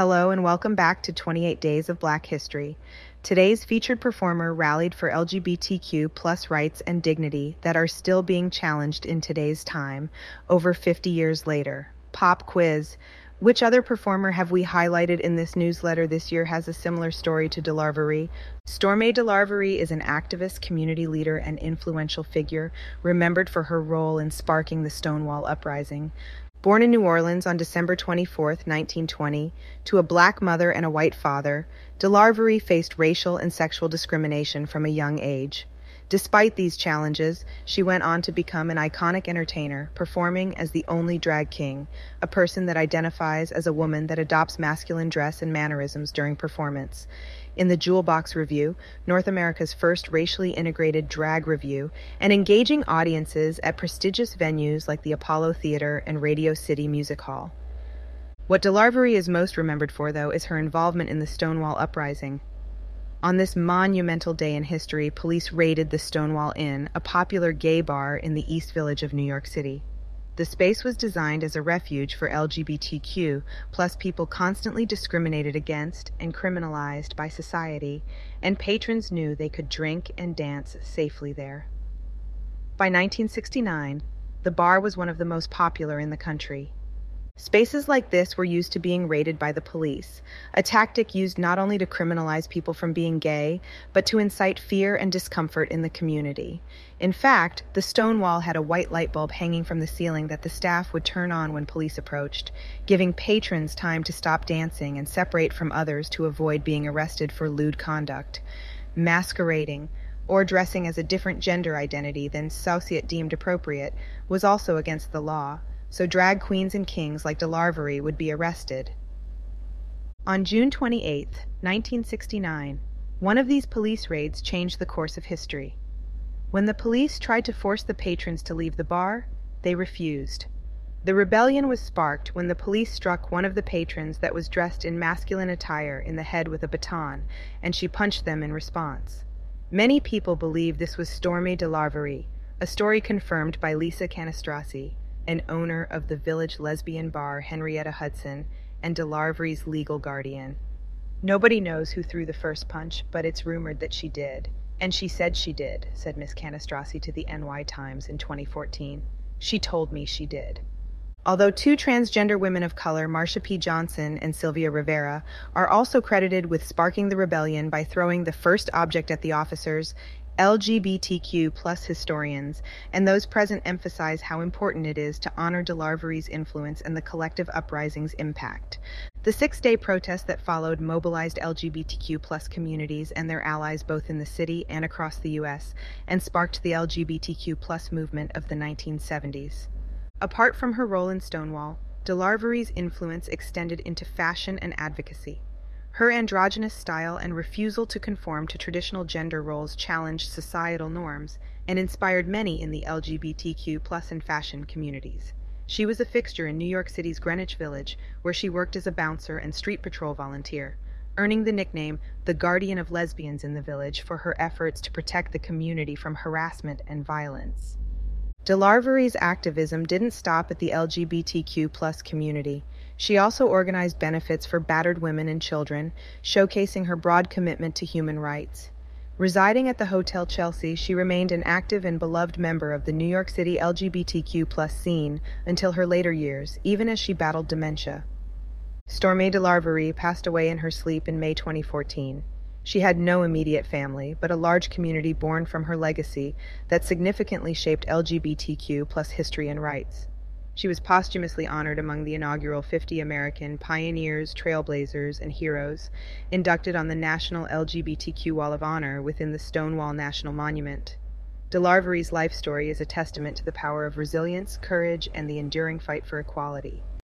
Hello and welcome back to 28 Days of Black History. Today's featured performer rallied for LGBTQ plus rights and dignity that are still being challenged in today's time, over 50 years later. Pop quiz. Which other performer have we highlighted in this newsletter this year has a similar story to DeLarverie? Stormé DeLarverie is an activist, community leader, and influential figure, remembered for her role in sparking the Stonewall Uprising. Born in New Orleans on December 24, 1920, to a black mother and a white father, DeLarverie faced racial and sexual discrimination from a young age. Despite these challenges, she went on to become an iconic entertainer, performing as the only drag king, a person that identifies as a woman that adopts masculine dress and mannerisms during performance in the Jewel Box Revue, North America's first racially integrated drag revue, and engaging audiences at prestigious venues like the Apollo Theater and Radio City Music Hall. What DeLarverie is most remembered for, though, is her involvement in the Stonewall Uprising. On this monumental day in history, police raided the Stonewall Inn, a popular gay bar in the East Village of New York City. The space was designed as a refuge for LGBTQ plus people constantly discriminated against and criminalized by society, and patrons knew they could drink and dance safely there. By 1969, the bar was one of the most popular in the country. Spaces like this were used to being raided by the police, a tactic used not only to criminalize people from being gay, but to incite fear and discomfort in the community. In fact, the Stonewall had a white light bulb hanging from the ceiling that the staff would turn on when police approached, giving patrons time to stop dancing and separate from others to avoid being arrested for lewd conduct. Masquerading, or dressing as a different gender identity than Sauciet deemed appropriate, was also against the law so drag queens and kings like DeLarverie would be arrested. On June 28, 1969, one of these police raids changed the course of history. When the police tried to force the patrons to leave the bar, they refused. The rebellion was sparked when the police struck one of the patrons that was dressed in masculine attire in the head with a baton, and she punched them in response. Many people believe this was Stormé DeLarverie, a story confirmed by Lisa Cannistraci, and owner of the village lesbian bar Henrietta Hudson, and DeLarverie's legal guardian. Nobody knows who threw the first punch, but it's rumored that she did. And she said she did, said Miss Cannistraci to the NY Times in 2014. She told me she did. Although two transgender women of color, Marsha P. Johnson and Sylvia Rivera, are also credited with sparking the rebellion by throwing the first object at the officers, LGBTQ plus historians and those present emphasize how important it is to honor DeLarverie's influence and the collective uprising's impact. The six-day protest that followed mobilized LGBTQ plus communities and their allies both in the city and across the U.S. and sparked the LGBTQ plus movement of the 1970s. Apart from her role in Stonewall, DeLarverie's influence extended into fashion and advocacy. Her androgynous style and refusal to conform to traditional gender roles challenged societal norms and inspired many in the LGBTQ plus and fashion communities. She was a fixture in New York City's Greenwich Village, where she worked as a bouncer and street patrol volunteer, earning the nickname the Guardian of Lesbians in the village for her efforts to protect the community from harassment and violence. DeLarverie's activism didn't stop at the LGBTQ plus community. She also organized benefits for battered women and children, showcasing her broad commitment to human rights. Residing at the Hotel Chelsea, she remained an active and beloved member of the New York City LGBTQ plus scene until her later years, even as she battled dementia. Stormé DeLarverie passed away in her sleep in May 2014. She had no immediate family, but a large community born from her legacy that significantly shaped LGBTQ plus history and rights. She was posthumously honored among the inaugural 50 American pioneers, trailblazers, and heroes inducted on the National LGBTQ Wall of Honor within the Stonewall National Monument. DeLarverie's life story is a testament to the power of resilience, courage, and the enduring fight for equality.